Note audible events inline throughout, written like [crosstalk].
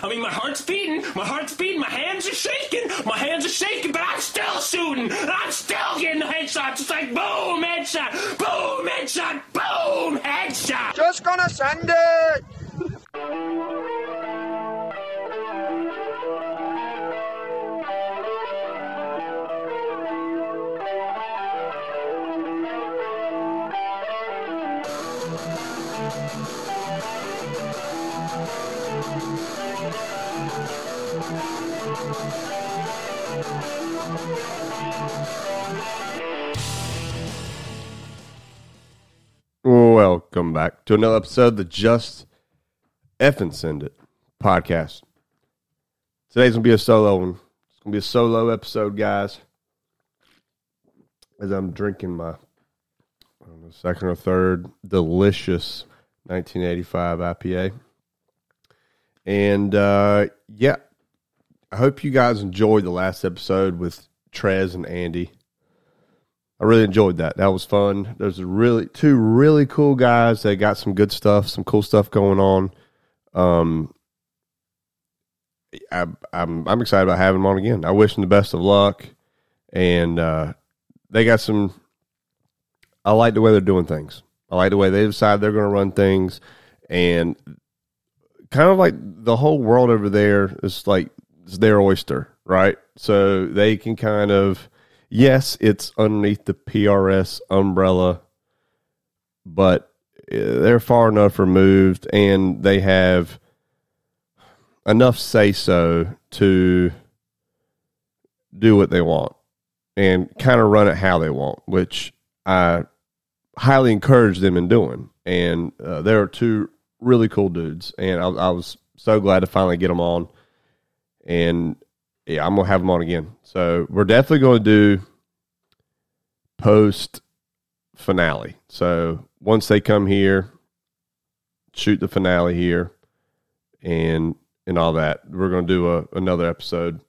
I mean, my heart's beating, my heart's beating, my hands are shaking, my hands are shaking, but I'm still shooting, I'm still getting headshots. It's like boom, headshot, boom, headshot, boom, headshot. Just gonna send it. Welcome back to another episode of the Just Effin Send It podcast. Today's gonna be a solo one. It's gonna be a solo episode, guys. As I'm drinking my know, second or third delicious 1985 IPA, and uh, yeah, I hope you guys enjoyed the last episode with Trez and Andy. I really enjoyed that. That was fun. There's really two really cool guys. They got some good stuff, some cool stuff going on. Um, I, I'm I'm excited about having them on again. I wish them the best of luck, and uh, they got some. I like the way they're doing things. I like the way they decide they're going to run things, and kind of like the whole world over there is like it's their oyster, right? So they can kind of yes, it's underneath the PRS umbrella, but uh, they're far enough removed and they have enough say so to do what they want and kind of run it how they want, which I highly encourage them in doing. And uh, there are two really cool dudes, and I, I was so glad to finally get them on. And yeah, I'm gonna have them on again. So we're definitely going to do post finale. So once they come here, shoot the finale here, and and all that, we're going to do a, another episode.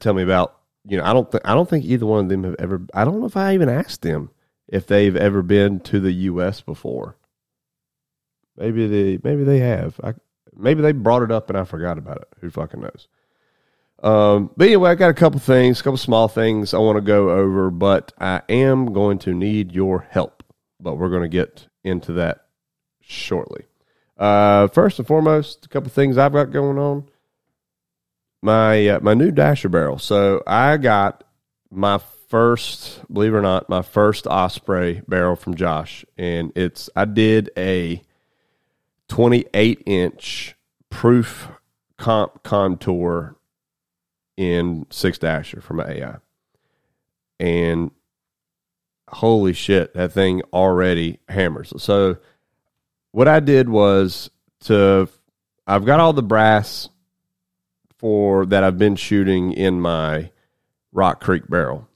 Tell me about you know I don't th- I don't think either one of them have ever. I don't know if I even asked them if they've ever been to the U.S. before. Maybe they maybe they have. I, maybe they brought it up and I forgot about it. Who fucking knows? Um, but anyway, I got a couple things, a couple small things I want to go over, but I am going to need your help. But we're going to get into that shortly. Uh, first and foremost, a couple things I've got going on. My uh, my new dasher barrel. So I got my first, believe it or not, my first Osprey barrel from Josh, and it's I did a 28 inch proof comp contour in six dasher from AI. And holy shit, that thing already hammers. So what I did was to I've got all the brass for that I've been shooting in my Rock Creek barrel.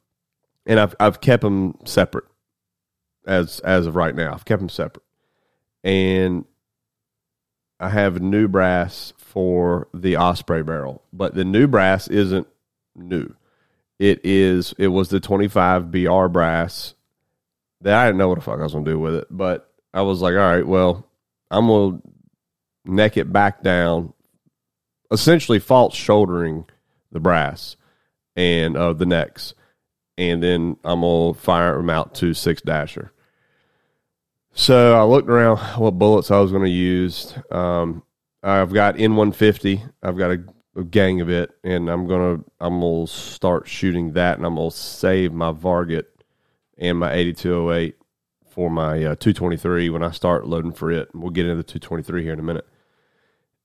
And I've I've kept them separate as as of right now. I've kept them separate. And I have new brass for the Osprey barrel, but the new brass isn't new. It is. It was the 25 BR brass that I didn't know what the fuck I was gonna do with it, but I was like, all right, well, I'm gonna neck it back down, essentially false shouldering the brass and uh, the necks, and then I'm gonna fire them out to six dasher. So I looked around what bullets I was going to use. Um, I've got N150. I've got a, a, gang of it, and I'm gonna I'm gonna start shooting that, and I'm gonna save my Varget and my 8208 for my uh, 223 when I start loading for it. We'll get into the 223 here in a minute.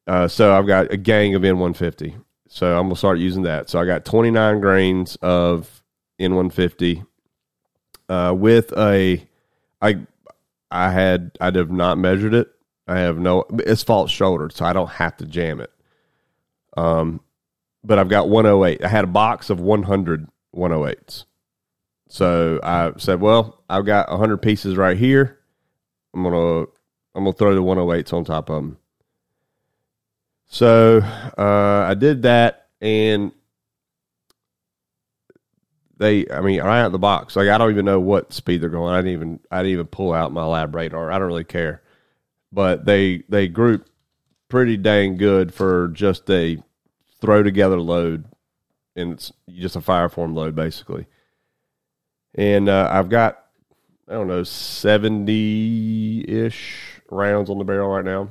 Uh, so I've got a gang of N150. So I'm gonna start using that. So I got 29 grains of N150 uh, with a I I had I have not measured it. I have no it's false shouldered, so I don't have to jam it. Um, but I've got 108. I had a box of 100 108s. So I said, well, I've got 100 pieces right here. I'm gonna I'm gonna throw the 108s on top of them. So uh, I did that, and they I mean right out the box. Like I don't even know what speed they're going. I didn't even I didn't even pull out my lab radar. I don't really care. But they they group pretty dang good for just a throw together load, and it's just a fire form load basically. And uh, I've got I don't know seventy ish rounds on the barrel right now.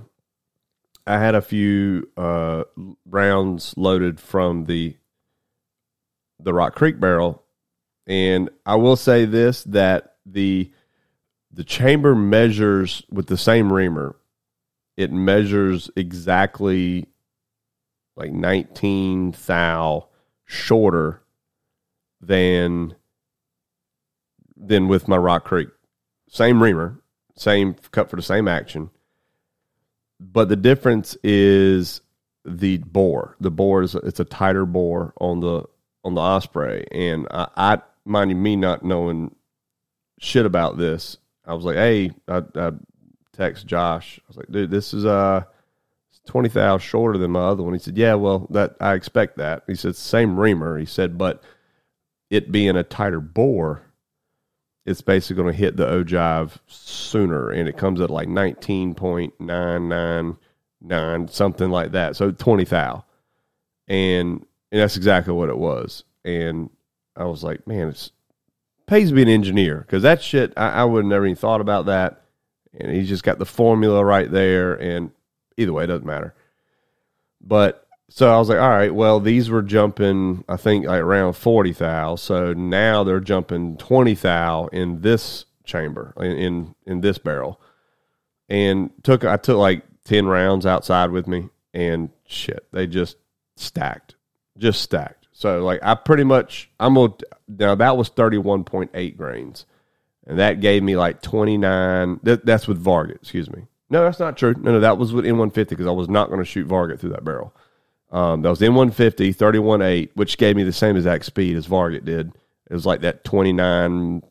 I had a few uh, rounds loaded from the the Rock Creek barrel, and I will say this that the the chamber measures with the same reamer. It measures exactly like 19 thou shorter than than with my Rock Creek. Same reamer, same cut for the same action. But the difference is the bore. The bore is it's a tighter bore on the on the Osprey, and I, I mind me not knowing shit about this. I was like, hey, I, I text Josh. I was like, dude, this is uh twenty thousand shorter than my other one. He said, yeah, well, that I expect that. He said, same reamer. He said, but it being a tighter bore, it's basically going to hit the ogive sooner, and it comes at like nineteen point nine nine nine, something like that. So twenty thou, and and that's exactly what it was. And I was like, man, it's pays to be an engineer because that shit I, I would never even thought about that. And he's just got the formula right there, and either way, it doesn't matter. But so I was like, all right, well, these were jumping, I think, like around 40 thou. So now they're jumping 20 thou in this chamber, in, in, in this barrel. And took, I took like 10 rounds outside with me, and shit, they just stacked, just stacked. So like I pretty much, I'm gonna, now that was 31.8 grains. And that gave me like 29, that, that's with Varget, excuse me. No, that's not true. No, no, that was with N150 because I was not going to shoot Varget through that barrel. Um, that was N150, 31.8, which gave me the same exact speed as Varget did. It was like that 29,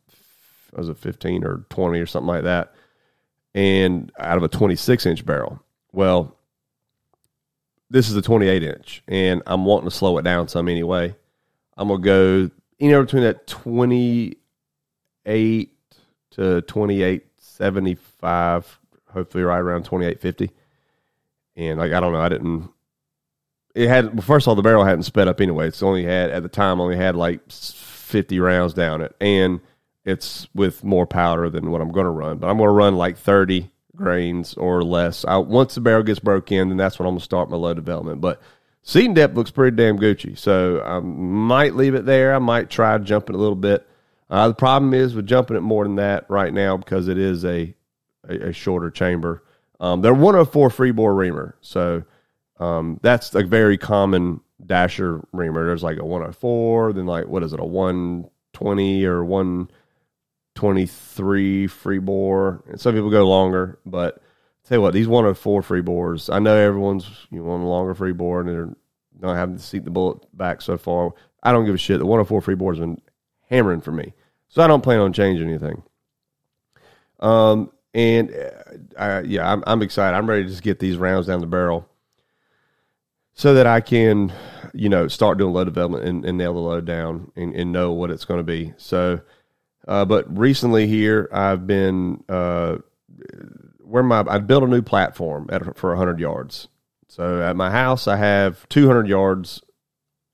was it 15 or 20 or something like that. And out of a 26 inch barrel. Well, this is a 28 inch, and I'm wanting to slow it down some anyway. I'm going to go anywhere between that 28 to 2875, hopefully right around 2850. And like, I don't know, I didn't it had well, first of all the barrel hadn't sped up anyway. It's only had at the time only had like fifty rounds down it, and it's with more powder than what I'm going to run. But I'm going to run like thirty grains or less. I, once the barrel gets broke in, then that's when I'm going to start my low development. But seating depth looks pretty damn Gucci, so I might leave it there. I might try jumping a little bit. Uh, the problem is with jumping it more than that right now because it is a a, a shorter chamber. Um, they're 104 freebore reamer, so um, that's a very common dasher reamer. There's like a 104, then like what is it, a 120 or 123 free bore. And some people go longer, but tell you what, these 104 free bores, I know everyone's you want a longer free bore and they're not having to seat the bullet back so far. I don't give a shit. The 104 free bore has been hammering for me, so I don't plan on changing anything. Um, and uh, I, yeah, I'm, I'm excited. I'm ready to just get these rounds down the barrel so that I can, you know, start doing load development and, and nail the load down and, and know what it's going to be. So, uh, but recently here, I've been uh, where my I built a new platform at, for 100 yards. So at my house, I have 200 yards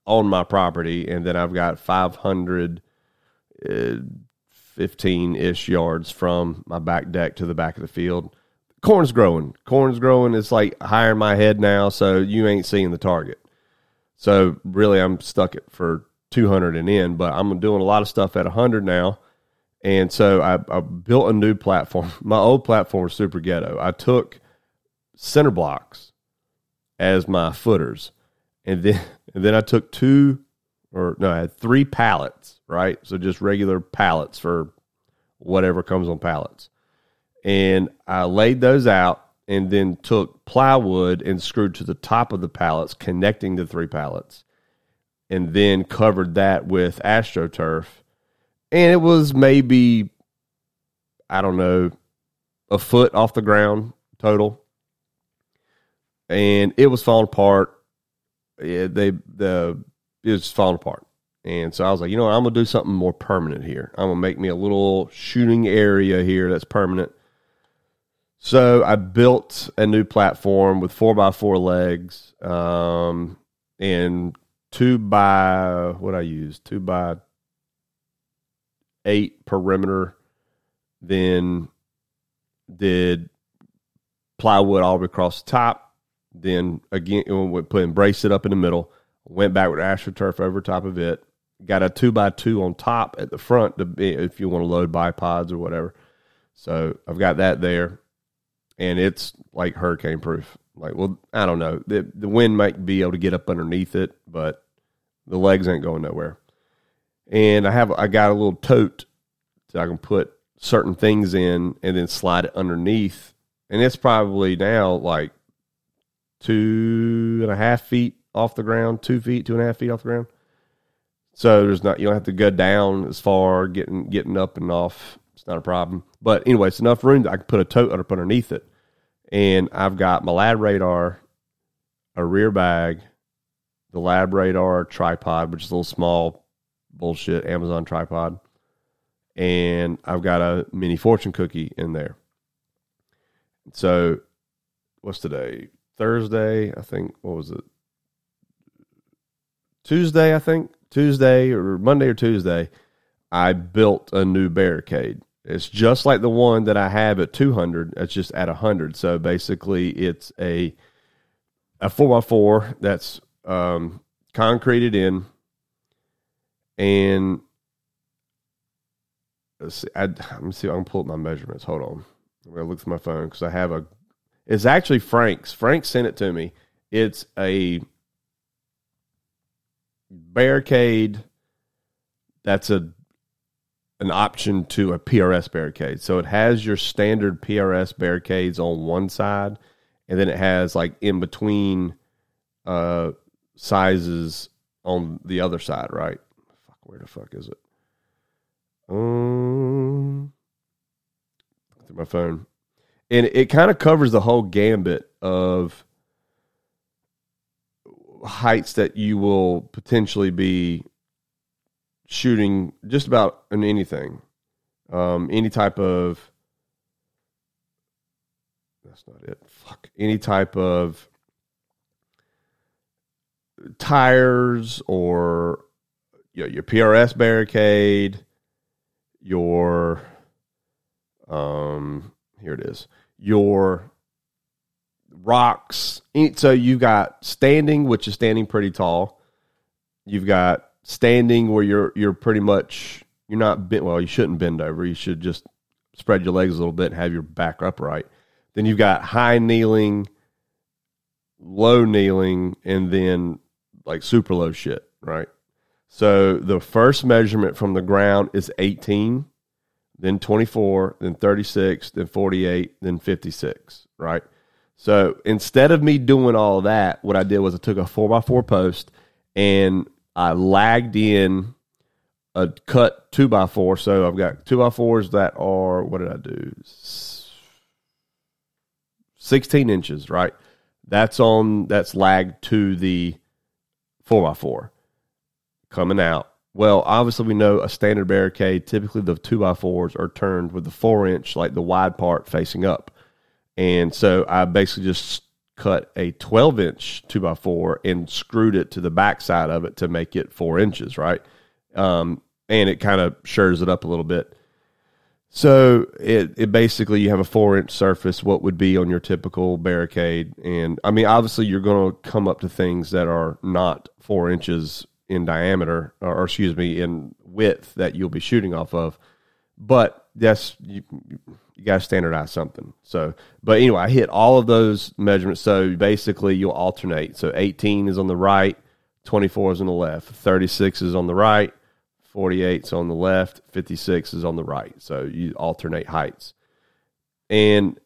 on my property, and then I've got 515 ish yards from my back deck to the back of the field corn's growing. Corn's growing. It's like higher in my head now, so you ain't seeing the target. So really, I'm stuck at for 200 and in, but I'm doing a lot of stuff at 100 now. And so I, I built a new platform. [laughs] My old platform was super ghetto. I took center blocks as my footers, and then [laughs] and then I took two or no, I had three pallets, right? So just regular pallets for whatever comes on pallets and I laid those out and then took plywood and screwed to the top of the pallets, connecting the three pallets, and then covered that with astroturf. And it was maybe, I don't know, a foot off the ground total. And it was falling apart. Yeah, they the it was falling apart. And so I was like, you know what, I'm gonna do something more permanent here. I'm gonna make me a little shooting area here that's permanent So I built a new platform with four by four legs, um, and two by what I use two by eight perimeter. Then did plywood all the way across the top. Then again, we put brace it up in the middle. Went back with astroturf over top of it. Got a two by two on top at the front to be, if you want to load bipods or whatever. So I've got that there, and it's like hurricane proof. Like, well, I don't know. The the wind might be able to get up underneath it, but the legs ain't going nowhere. And I have I got a little tote that I can put certain things in and then slide it underneath. And it's probably now like two and a half feet off the ground, two feet, two and a half feet off the ground. So there's not you don't have to go down as far getting getting up and off. It's not a problem. But anyway, it's enough room that I can put a tote up underneath it. And I've got my lab radar, a rear bag, the lab radar tripod, which is a little small bullshit Amazon tripod, and I've got a mini fortune cookie in there. So, what's today? Thursday, I think. What was it? Tuesday, I think. Tuesday or Monday or Tuesday, I built a new barricade. It's just like the one that I have at 200. It's just at 100. So basically, it's a a four x four that's um, concreted in, and let's see, I, me see. I pull up my measurements. Hold on. I'm gonna look through my phone because I have a. It's actually Frank's. Frank sent it to me. It's a barricade. That's a an option to a PRS barricade. So it has your standard PRS barricades on one side, and then it has like in between uh, sizes on the other side, right? Where the fuck is it? Um, through my phone, and it kind of covers the whole gambit of heights that you will potentially be shooting just about in anything, um, any type of. That's not it. Fuck. Any type of tires or you know, your PRS barricade, your um here it is. Your rocks. So you've got standing, which is standing pretty tall. You've got standing where you're you're pretty much you're not bent well, you shouldn't bend over. You should just spread your legs a little bit and have your back upright. Then you've got high kneeling, low kneeling, and then like super low shit, right? So the first measurement from the ground is 18, then 24, then 36, then 48, then 56, right? So instead of me doing all that, what I did was I took a 4x4 post and I lagged in a cut 2x4. So I've got 2x4s that are, what did I do? 16 inches, right? That's on, that's lagged to the four by four coming out. Well, obviously we know a standard barricade. Typically, the two by fours are turned with the four inch, like the wide part, facing up. And so I basically just cut a 12 inch two by four and screwed it to the back side of it to make it four inches, right? Um, and it kind of shures it up a little bit. So it, it basically you have a four inch surface, what would be on your typical barricade, and I mean obviously you're going to come up to things that are not four inches in diameter, or, or excuse me, in width that you'll be shooting off of. But that's you, you got to standardize something. So, but anyway, I hit all of those measurements. So basically, you'll alternate. So 18 is on the right, 24 is on the left, 36 is on the right, 48 is on the left, 56 is on the right. So you alternate heights. And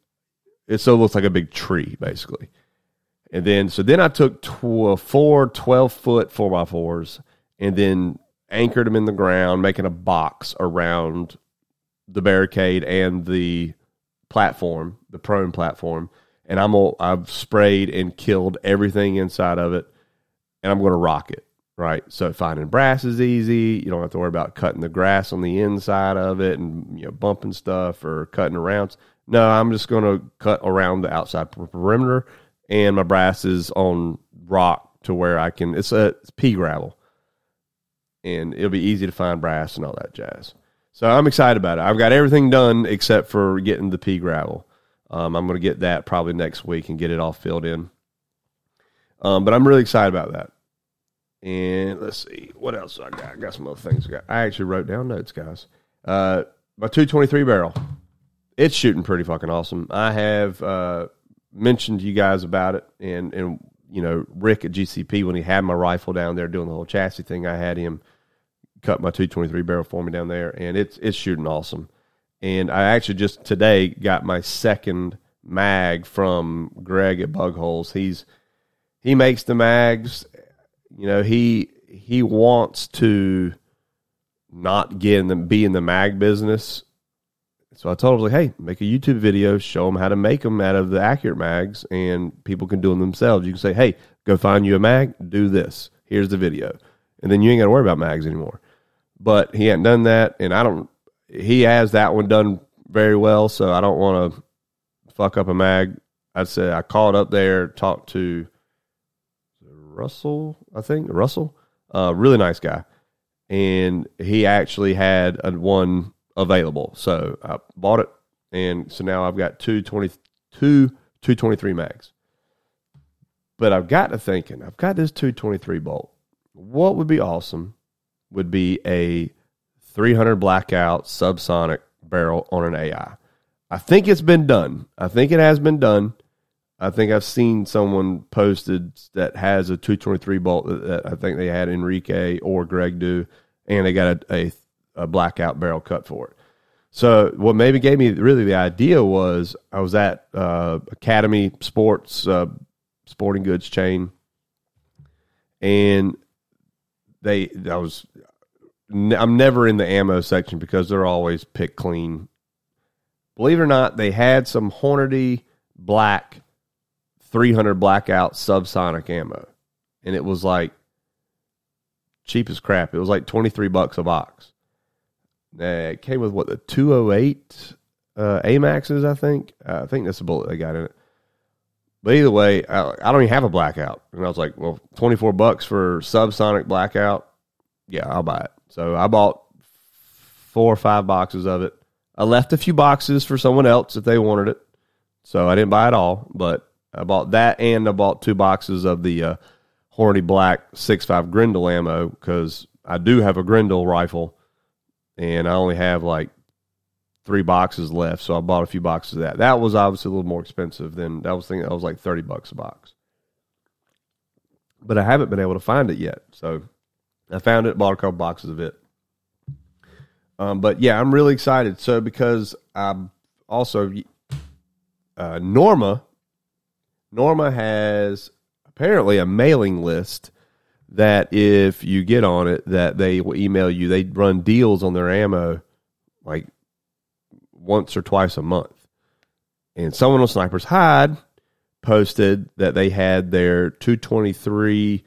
it so looks like a big tree, basically. And then, so then I took tw- four 12 foot 4x4s and then anchored them in the ground, making a box around the barricade and the platform, the prone platform. And I'm i I've sprayed and killed everything inside of it, and I'm going to rock it right? So finding brass is easy. You don't have to worry about cutting the grass on the inside of it and you know bumping stuff or cutting around. No, I'm just going to cut around the outside perimeter, and my brass is on rock to where I can. It's a it's pea gravel, and it'll be easy to find brass and all that jazz. So I'm excited about it. I've got everything done except for getting the pea gravel. Um, I'm going to get that probably next week and get it all filled in. Um, but I'm really excited about that. And let's see what else I got. I got some other things. I, got. I actually wrote down notes, guys. Uh, my 223 barrel, it's shooting pretty fucking awesome. I have uh, mentioned to you guys about it, and and you know Rick at GCP when he had my rifle down there doing the whole chassis thing. I had him cut my 223 barrel for me down there, and it's it's shooting awesome. And I actually just today got my second mag from Greg at Bug Holes. He's he makes the mags. You know he he wants to not get in the be in the mag business. So I told him like, hey, make a YouTube video, show them how to make them out of the accurate mags, and people can do them themselves. You can say, hey, go find you a mag, do this. Here's the video, and then you ain't got to worry about mags anymore. But he hadn't done that, and I don't. He has that one done very well, so I don't want to fuck up a mag. I said, I called up there, talked to Russell, I think Russell, uh, really nice guy, and he actually had a one available, so I bought it, and so now I've got two twenty two two twenty three mags. But I've got to thinking, I've got this two twenty three bolt. What would be awesome would be a three hundred blackout subsonic barrel on an AI. I think it's been done. I think it has been done. I think I've seen someone posted that has a 223 bolt that, I think they had Enrique or Greg do, and they got a, a, a blackout barrel cut for it. So what maybe gave me really the idea was I was at uh, Academy Sports uh, sporting goods chain, and they I was I'm never in the ammo section because they're always pick clean. Believe it or not, they had some Hornady black 300 blackout subsonic ammo, and it was like cheap as crap. It was like 23 bucks a box. Uh, it came with what the 208 uh, Amaxes, I think. Uh, I think that's the bullet they got in it. But either way, I, I, don't even have a blackout, and I was like, well, 24 bucks for subsonic blackout. Yeah, I'll buy it. So I bought four or five boxes of it. I left a few boxes for someone else if they wanted it. So I didn't buy it all, but I bought that and I bought two boxes of the uh, Hornady Black six five Grendel ammo because I do have a Grendel rifle and I only have like three boxes left. So I bought a few boxes of that. That was obviously a little more expensive than that was thinking that was like 30 bucks a box. But I haven't been able to find it yet. So I found it, bought a couple boxes of it. Um, but yeah, I'm really excited. So because I'm also uh, Norma Norma has apparently a mailing list that if you get on it, that they will email you. They run deals on their ammo like once or twice a month. And someone on Sniper's Hide posted that they had their 223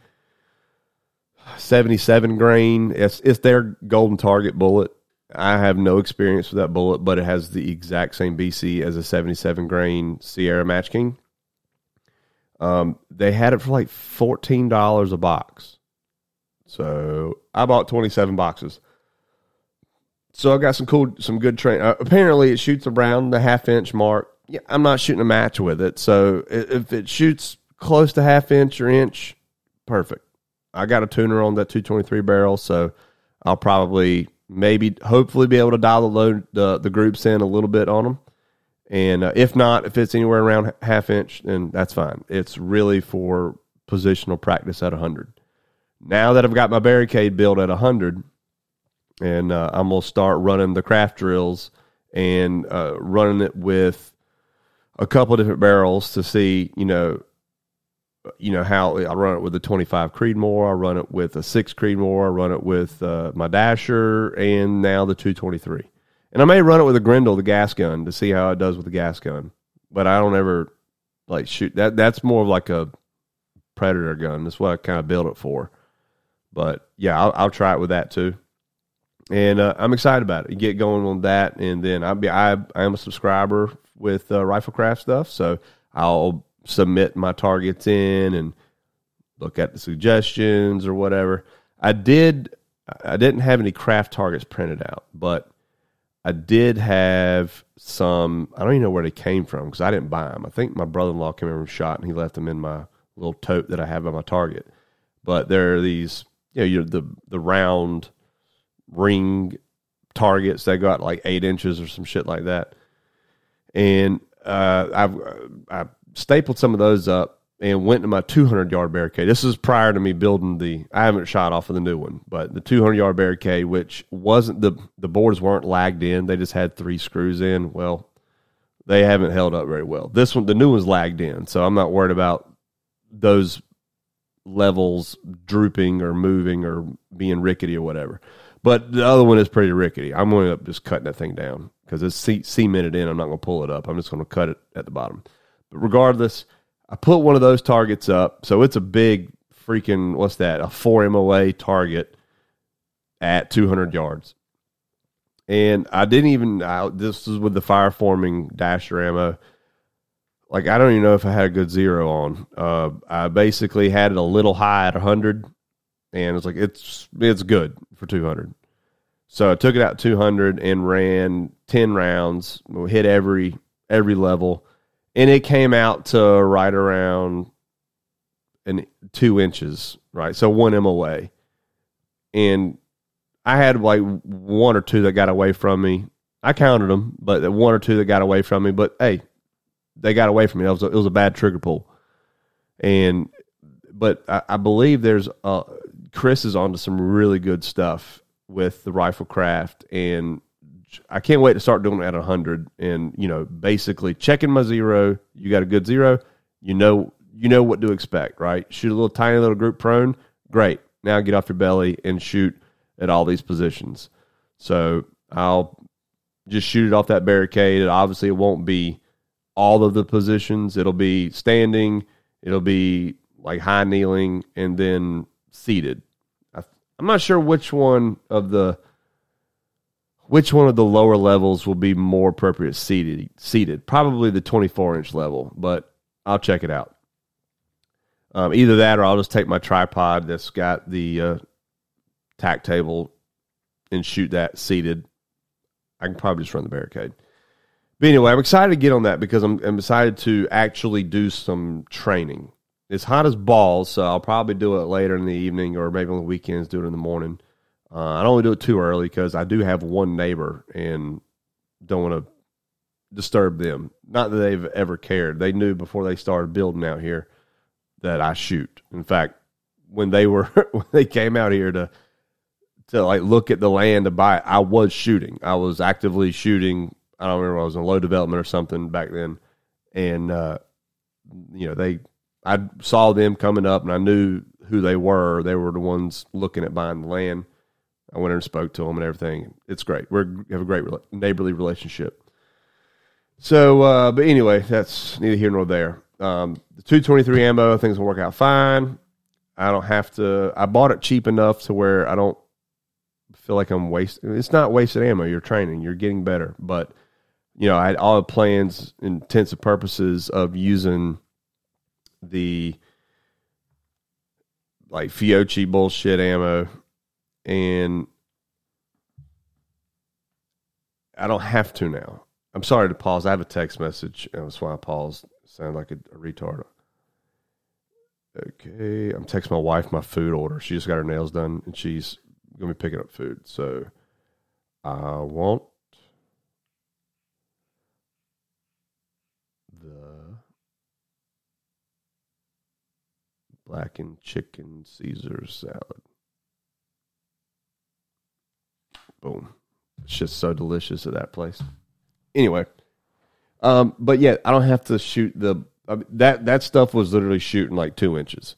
77 grain. It's, it's their golden target bullet. I have no experience with that bullet, but it has the exact same BC as a 77 grain Sierra Match King. Um, they had it for like fourteen dollars a box. So I bought twenty seven boxes. So I got some cool, some good train. Uh, apparently, it shoots around the half inch mark. Yeah, I'm not shooting a match with it. So if it shoots close to half inch or inch, perfect. I got a tuner on that 223 barrel, so I'll probably, maybe, hopefully, be able to dial the load the the groups in a little bit on them. And uh, if not, if it's anywhere around half inch, then that's fine. It's really for positional practice at 100. Now that I've got my barricade built at 100, and uh, I'm going to start running the craft drills and uh, running it with a couple different barrels to see, you know, you know how I run it with the 25 Creedmoor, I run it with a six Creedmoor, I run it with uh, my Dasher, and now the 223. And I may run it with a Grendel, the gas gun, to see how it does with the gas gun. But I don't ever like shoot that. That's more of like a predator gun. That's what I kind of built it for. But yeah, I'll, I'll try it with that too. And uh, I'm excited about it. Get going on that, and then I'll be I I am a subscriber with uh, riflecraft stuff. So I'll submit my targets in and look at the suggestions or whatever. I did. I didn't have any craft targets printed out, but I did have some. I don't even know where they came from because I didn't buy them. I think my brother in law came over and shot, and he left them in my little tote that I have on my target. But there are these, you know, the the round ring targets that got like eight inches or some shit like that, and uh, I've I stapled some of those up and went to my 200 yard barricade. This is prior to me building the. I haven't shot off of the new one, but the 200 yard barricade, which wasn't the the boards weren't lagged in. They just had three screws in. Well, they haven't held up very well. This one, the new one's lagged in, so I'm not worried about those levels drooping or moving or being rickety or whatever. But the other one is pretty rickety. I'm going to up just cutting that thing down because it's cemented in. I'm not going to pull it up. I'm just going to cut it at the bottom. But regardless, I put one of those targets up. So it's a big freaking, what's that? A 4 MOA target at 200 yards. And I didn't even, I, this was with the fire forming dasher ammo like I don't even know if I had a good zero on. Uh, I basically had it a little high at 100, and it's like it's it's good for 200. So I took it out 200 and ran 10 rounds. We hit every every level, and it came out to right around an two inches, right? So one MOA, and I had like one or two that got away from me. I counted them, but one or two that got away from me. But hey, they got away from me. It was a, it was a bad trigger pull, and but I, I believe there's uh, Chris is onto some really good stuff with the rifle craft, and I can't wait to start doing it at hundred. And you know, basically checking my zero. You got a good zero. You know, you know what to expect, right? Shoot a little tiny little group prone. Great. Now get off your belly and shoot at all these positions. So I'll just shoot it off that barricade. Obviously, it won't be all of the positions. It'll be standing, it'll be like high kneeling, and then seated. I, I'm not sure which one of the which one of the lower levels will be more appropriate seated. Seated, probably the 24 inch level, but I'll check it out. Um, either that, or I'll just take my tripod that's got the uh, tack table and shoot that seated. I can probably just run the barricade. But anyway, I'm excited to get on that because I'm, I'm excited to actually do some training. It's hot as balls, so I'll probably do it later in the evening or maybe on the weekends, do it in the morning. Uh, I don't want to do it too early because I do have one neighbor and don't want to disturb them. Not that they've ever cared. They knew before they started building out here that I shoot. In fact, when they were [laughs] when they came out here to to like look at the land to buy it, I was shooting. I was actively shooting I don't remember I was in low development or something back then, and uh, you know they I saw them coming up and I knew who they were. They were the ones looking at buying the land. I went and spoke to him and everything. It's great. we have a great neighborly relationship. So, uh, but anyway, that's neither here nor there. Um, the 223 ammo, things will work out fine. I don't have to. I bought it cheap enough to where I don't feel like I'm wasting. It's not wasted ammo. You're training. You're getting better, but you know, I had all the plans, intents and purposes of using the like Fiocchi bullshit ammo, and I don't have to now. I'm sorry to pause. I have a text message, and that's why I paused. Sound like a, a retard. Okay, I'm texting my wife my food order. She just got her nails done, and she's gonna be picking up food. So I won't blackened chicken Caesar salad. Boom. It's just so delicious at that place. Anyway, um, but yeah, I don't have to shoot the I mean, that that stuff was literally shooting like two inches.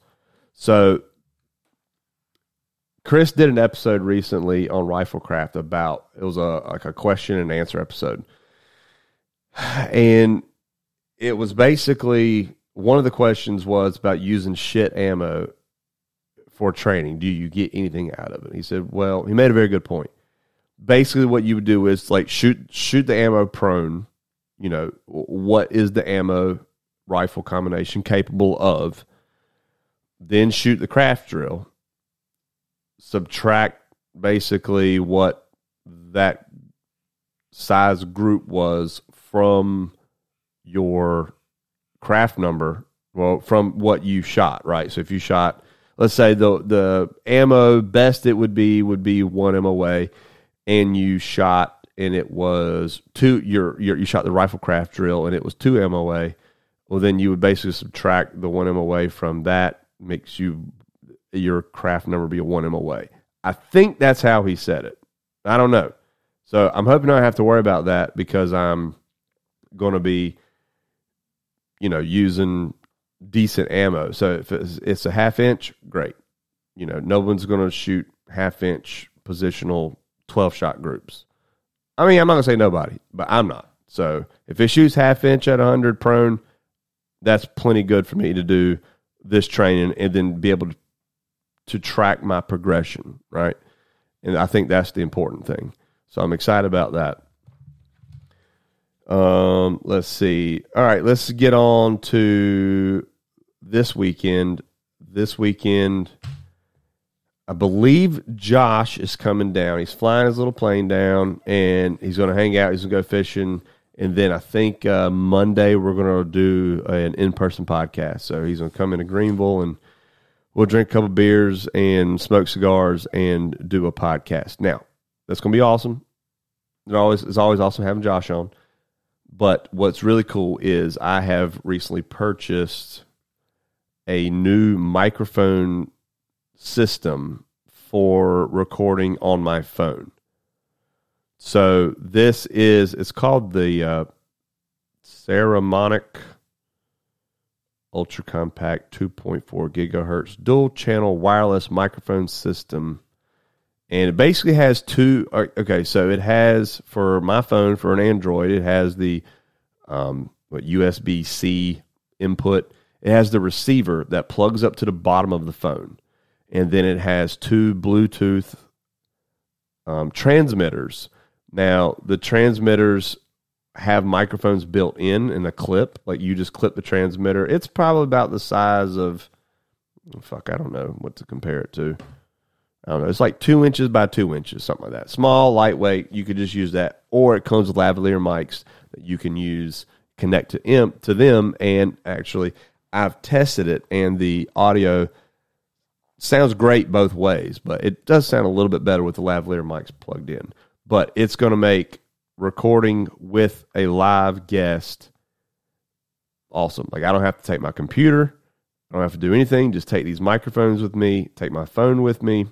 So Chris did an episode recently on Riflecraft about it was a like a question and answer episode, and it was basically one of the questions was about using shit ammo for training. Do you get anything out of it? He said, well, he made a very good point. Basically, what you would do is like shoot shoot the ammo prone you know, what is the ammo rifle combination capable of? Then shoot the craft drill. Subtract basically what that size group was from your craft number. Well, from what you shot, right? So if you shot, let's say the the ammo best it would be would be one MOA, and you shot and it was two. Your, your you shot the rifle craft drill and it was two MOA. Well, then you would basically subtract the one MOA from that, makes you your craft number be a one MOA. I think that's how he said it. I don't know. So I'm hoping I have to worry about that because I'm going to be, you know, using decent ammo. So if it's, it's a half inch, great. You know, no one's going to shoot half inch positional 12 shot groups. I mean, I'm not going to say nobody, but I'm not. So if it shoots half inch at 100 prone, that's plenty good for me to do this training and then be able to, to track my progression, right? And I think that's the important thing. So I'm excited about that. Um, let's see. All right, let's get on to this weekend. This weekend, I believe Josh is coming down. He's flying his little plane down, and he's going to hang out. He's going to go fishing, and then I think uh, Monday we're going to do an in-person podcast. So he's going to come into Greenville, and we'll drink a couple beers and smoke cigars and do a podcast. Now that's going to be awesome. It always it's always awesome having Josh on. But what's really cool is I have recently purchased a new microphone system for recording on my phone. So this is it's called the uh, Saramonic Ultra Compact 2.4 gigahertz dual channel wireless microphone system. And it basically has two. uh, Okay, so it has for my phone for an Android, it has the um, what USB C input. It has the receiver that plugs up to the bottom of the phone, and then it has two Bluetooth um, transmitters. Now the transmitters have microphones built in in a clip. Like you just clip the transmitter. It's probably about the size of fuck. I don't know what to compare it to. I don't know. It's like two inches by two inches, something like that. Small, lightweight. You could just use that, or it comes with lavalier mics that you can use connect to imp to them. And actually, I've tested it, and the audio sounds great both ways, but it does sound a little bit better with the lavalier mics plugged in. But it's going to make recording with a live guest awesome. Like I don't have to take my computer. I don't have to do anything. Just take these microphones with me, take my phone with me,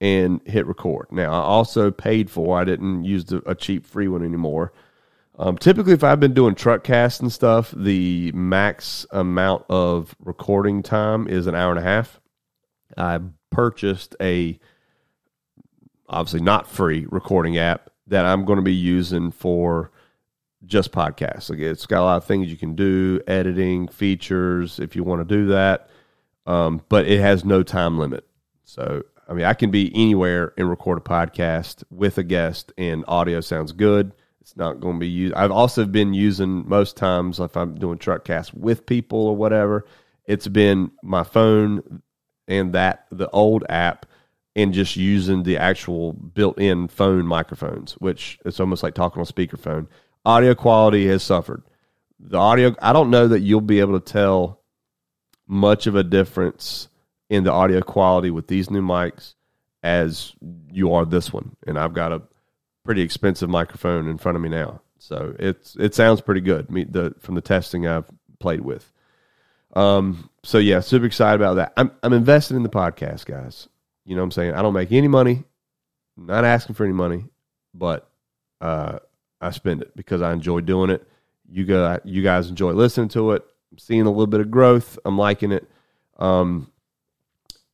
and hit record. Now, I also paid for. I didn't use a cheap free one anymore. Um, typically, if I've been doing truck casts and stuff, the max amount of recording time is an hour and a half. I purchased a obviously not free recording app that I'm going to be using for just podcasts. Like it's got a lot of things you can do, editing features if you want to do that, um, but it has no time limit. So I mean, I can be anywhere and record a podcast with a guest, and audio sounds good. It's not going to be used. I've also been using most times if I'm doing truck casts with people or whatever. It's been my phone and that the old app and just using the actual built-in phone microphones, which it's almost like talking on speakerphone. Audio quality has suffered. The audio, I don't know that you'll be able to tell much of a difference in the audio quality with these new mics as you are this one. And I've got a pretty expensive microphone in front of me now, so it's it sounds pretty good. Me the from the testing I've played with. Um. So yeah, super excited about that. I'm I'm invested in the podcast, guys. You know what I'm saying? I don't make any money. I'm not asking for any money, but uh, I spend it because I enjoy doing it. You guys, you guys enjoy listening to it. I'm seeing a little bit of growth. I'm liking it. Um,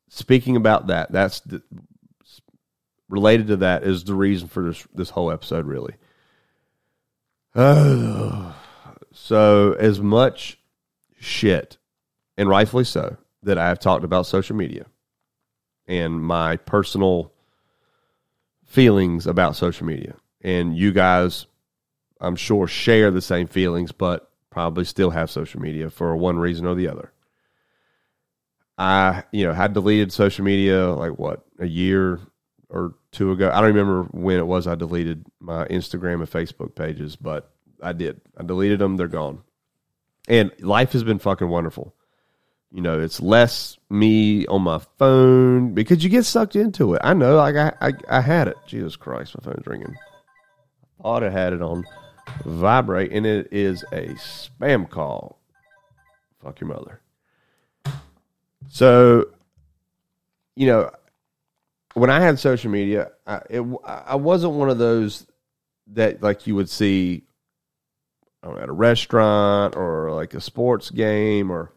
speaking about that, that's the, related to that is the reason for this this whole episode, really. Oh, [sighs] so as much shit, and rightfully so, that I have talked about social media and my personal feelings about social media, and you guys I'm sure, share the same feelings, but probably still have social media for one reason or the other. I, you know, had deleted social media like what a year or two ago. I don't remember when it was I deleted my Instagram and Facebook pages, but I did. I deleted them. They're gone. And life has been fucking wonderful. You know, it's less me on my phone because you get sucked into it. I know, like I, I, I had it. Jesus Christ, my phone's ringing. Thought I had it on vibrate, and it is a spam call. Fuck your mother. So, you know, when I had social media, I, it, I wasn't one of those that like you would see at a restaurant or like a sports game or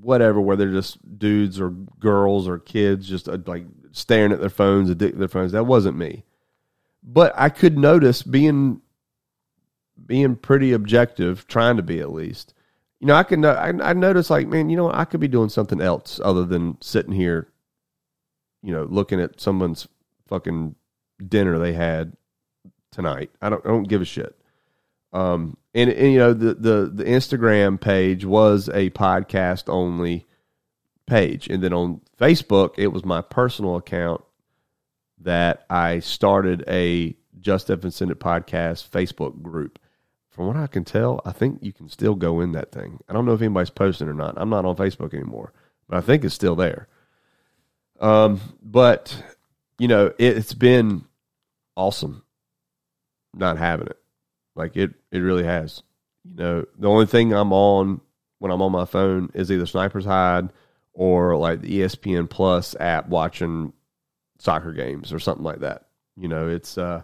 whatever, where they're just dudes or girls or kids just uh, like staring at their phones, addicted to their phones. That wasn't me, but I could notice being being pretty objective, trying to be at least. You know, I can I, I notice like, man, you know, I could be doing something else other than sitting here you know, looking at someone's fucking dinner they had tonight. I don't I don't give a shit. Um, and, and you know the, the the Instagram page was a podcast only page, and then on Facebook it was my personal account that I started a Just F and podcast Facebook group. From what I can tell, I think you can still go in that thing. I don't know if anybody's posting or not. I'm not on Facebook anymore, but I think it's still there. Um, but you know, it, it's been awesome not having it. Like it, it really has. You know, the only thing I'm on when I'm on my phone is either Sniper's Hide or like the ESPN Plus app watching soccer games or something like that. You know, it's uh,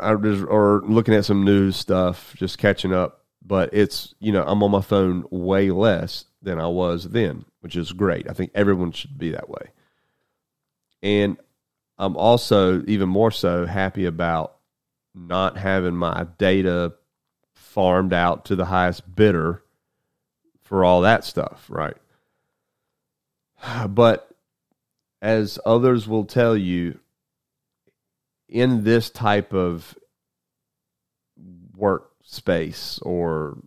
I just or looking at some news stuff, just catching up. But it's you know I'm on my phone way less than I was then, which is great. I think everyone should be that way. And I'm also even more so happy about not having my data farmed out to the highest bidder for all that stuff, right? [sighs] But as others will tell you, in this type of workspace or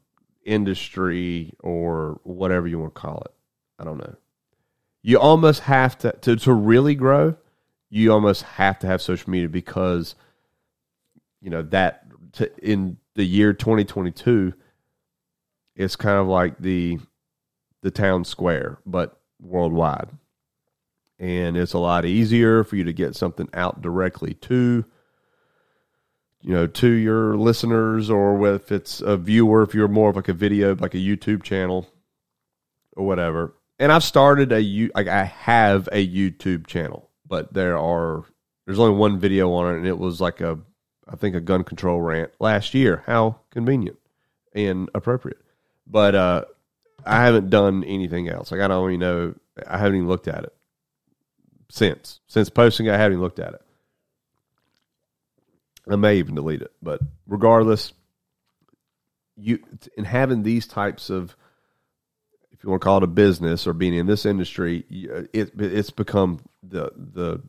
industry or whatever you want to call it. I don't know. You almost have to to to really grow. You almost have to have social media because you know that to, in the year 2022 it's kind of like the the town square but worldwide and it's a lot easier for you to get something out directly to you know, to your listeners or if it's a viewer, if you're more of like a video, like a YouTube channel or whatever. And I've started a, you like I have a YouTube channel, but there are, there's only one video on it and it was like a, I think a gun control rant last year. How convenient and appropriate. But, uh, I haven't done anything else. Like I don't even know, I haven't even looked at it since, since posting, I haven't even looked at it. I may even delete it, but regardless, you in having these types of, if you want to call it a business or being in this industry, it it's become the the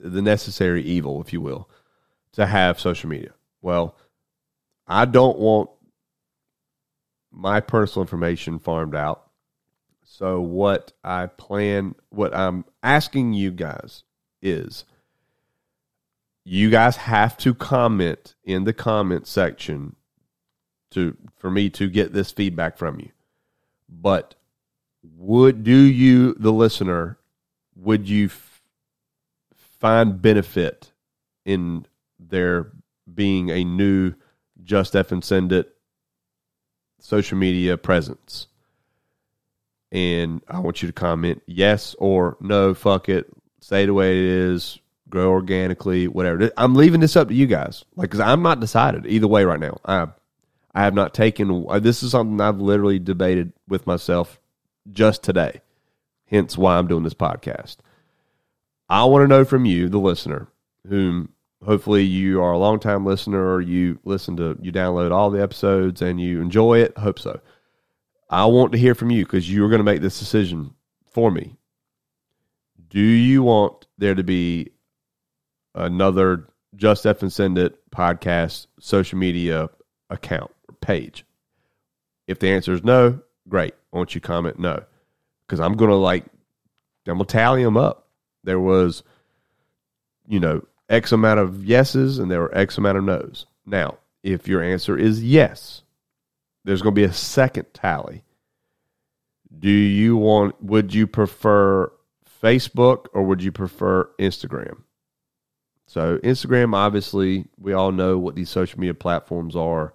the necessary evil, if you will, to have social media. Well, I don't want my personal information farmed out. So what I plan, what I'm asking you guys is you guys have to comment in the comment section to for me to get this feedback from you. But would do you the listener would you f- find benefit in there being a new just F and send it social media presence? And I want you to comment yes or no, fuck it, say the way it is, grow organically, whatever. I'm leaving this up to you guys, like, because I'm not decided either way right now. I, I have not taken. This is something I've literally debated with myself just today. Hence, why I'm doing this podcast. I want to know from you, the listener, whom hopefully you are a long time listener you listen to you download all the episodes and you enjoy it. Hope so. I want to hear from you because you're going to make this decision for me. Do you want there to be another Just F and Send It podcast social media account or page? If the answer is no, great. Why don't you comment no? Because I'm gonna like I'm gonna tally them up. There was, you know, X amount of yeses and there were X amount of no's. Now, if your answer is yes, there's going to be a second tally. Do you want, would you prefer Facebook or would you prefer Instagram? So, Instagram, obviously, we all know what these social media platforms are.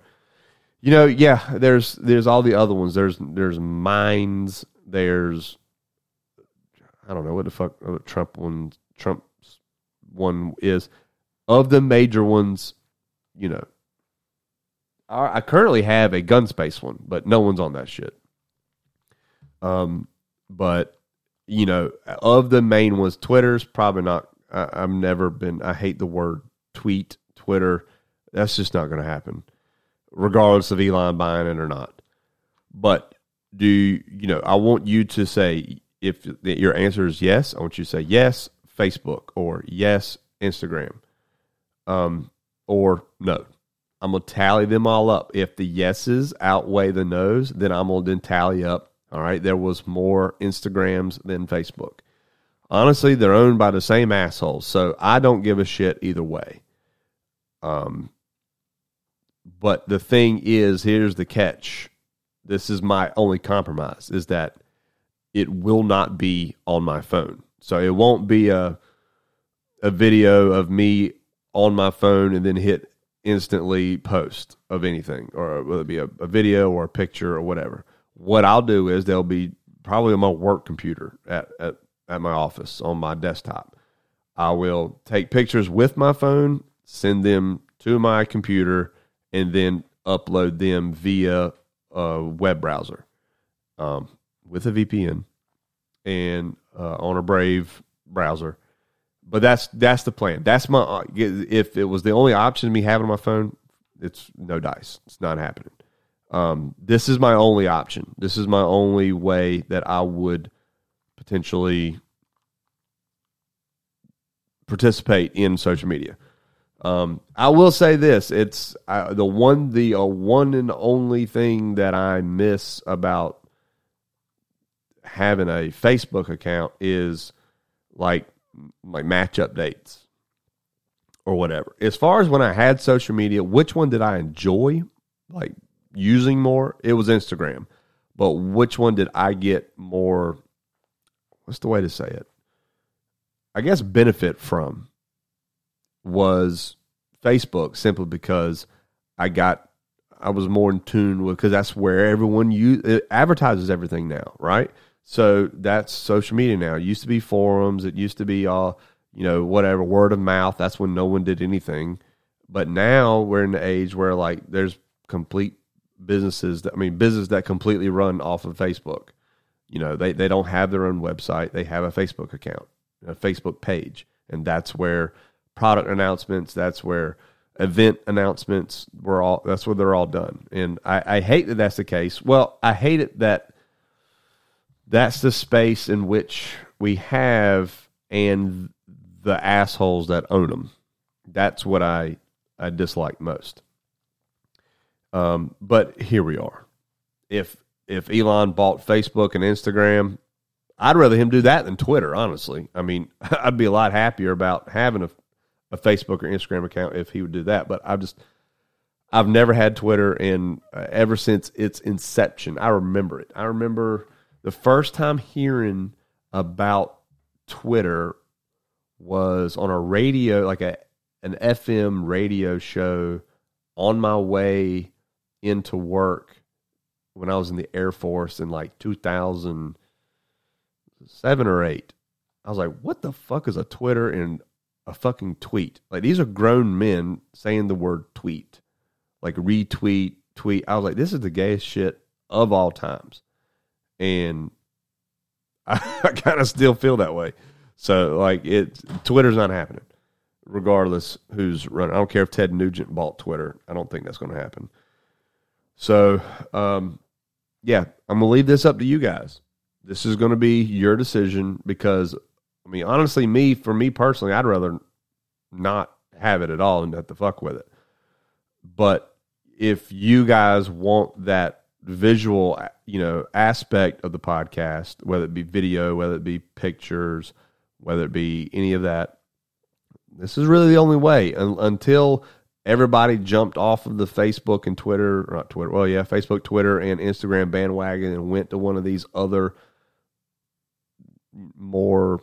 You know, yeah, there's there's all the other ones. There's there's Minds. There's I don't know what the fuck uh, Trump one Trump's one is. Of the major ones, you know, I currently have a gun space one, but no one's on that shit. Um, but you know, of the main ones, Twitter's probably not. I, I've never been. I hate the word tweet, Twitter. That's just not going to happen, regardless of Elon buying it or not. But do you know? I want you to say if your answer is yes. I want you to say yes, Facebook, or yes, Instagram, um, or no. I'm gonna tally them all up. If the yeses outweigh the nos, then I'm gonna then tally up. All right, there was more Instagrams than Facebook. Honestly, they're owned by the same assholes, so I don't give a shit either way. Um, but the thing is, here's the catch. This is my only compromise: is that it will not be on my phone. So it won't be a a video of me on my phone and then hit instantly post of anything, or whether it be a, a video or a picture or whatever. What I'll do is they'll be probably on my work computer at, at, at my office on my desktop. I will take pictures with my phone, send them to my computer, and then upload them via a web browser um, with a VPN and uh, on a Brave browser but that's that's the plan. That's my if it was the only option me having on my phone, it's no dice. It's not happening. Um, this is my only option. This is my only way that I would potentially participate in social media. Um, I will say this: it's uh, the one, the uh, one and only thing that I miss about having a Facebook account is like like match updates or whatever. As far as when I had social media, which one did I enjoy like using more? It was Instagram. But which one did I get more what's the way to say it? I guess benefit from was Facebook simply because I got I was more in tune with because that's where everyone you advertises everything now, right? So that's social media now. It used to be forums. It used to be all, you know, whatever, word of mouth. That's when no one did anything. But now we're in the age where like there's complete businesses that I mean businesses that completely run off of Facebook. You know, they, they don't have their own website. They have a Facebook account, a Facebook page. And that's where product announcements, that's where event announcements were all that's where they're all done. And I, I hate that that's the case. Well, I hate it that that's the space in which we have and the assholes that own them. That's what I I dislike most. Um, but here we are. If if Elon bought Facebook and Instagram, I'd rather him do that than Twitter. Honestly, I mean, [laughs] I'd be a lot happier about having a a Facebook or Instagram account if he would do that. But I've just I've never had Twitter, and uh, ever since its inception, I remember it. I remember the first time hearing about Twitter was on a radio, like a an FM radio show on my way into work when I was in the Air Force in like 2007 or 8. I was like, what the fuck is a Twitter and a fucking tweet? Like, these are grown men saying the word tweet, like retweet, tweet. I was like, this is the gayest shit of all times and [laughs] I, I kind of still feel that way. So like it, Twitter's not happening, regardless who's running. I don't care if Ted Nugent bought Twitter. I don't think that's going to happen. So, um, yeah, I'm gonna leave this up to you guys. This is going to be your decision because, I mean, honestly, me for me personally, I'd rather not have it at all and have to fuck with it. But if you guys want that visual, you know, aspect of the podcast, whether it be video, whether it be pictures, whether it be any of that, this is really the only way Un- until everybody jumped off of the Facebook and Twitter, or not Twitter, well, yeah, Facebook, Twitter, and Instagram bandwagon and went to one of these other more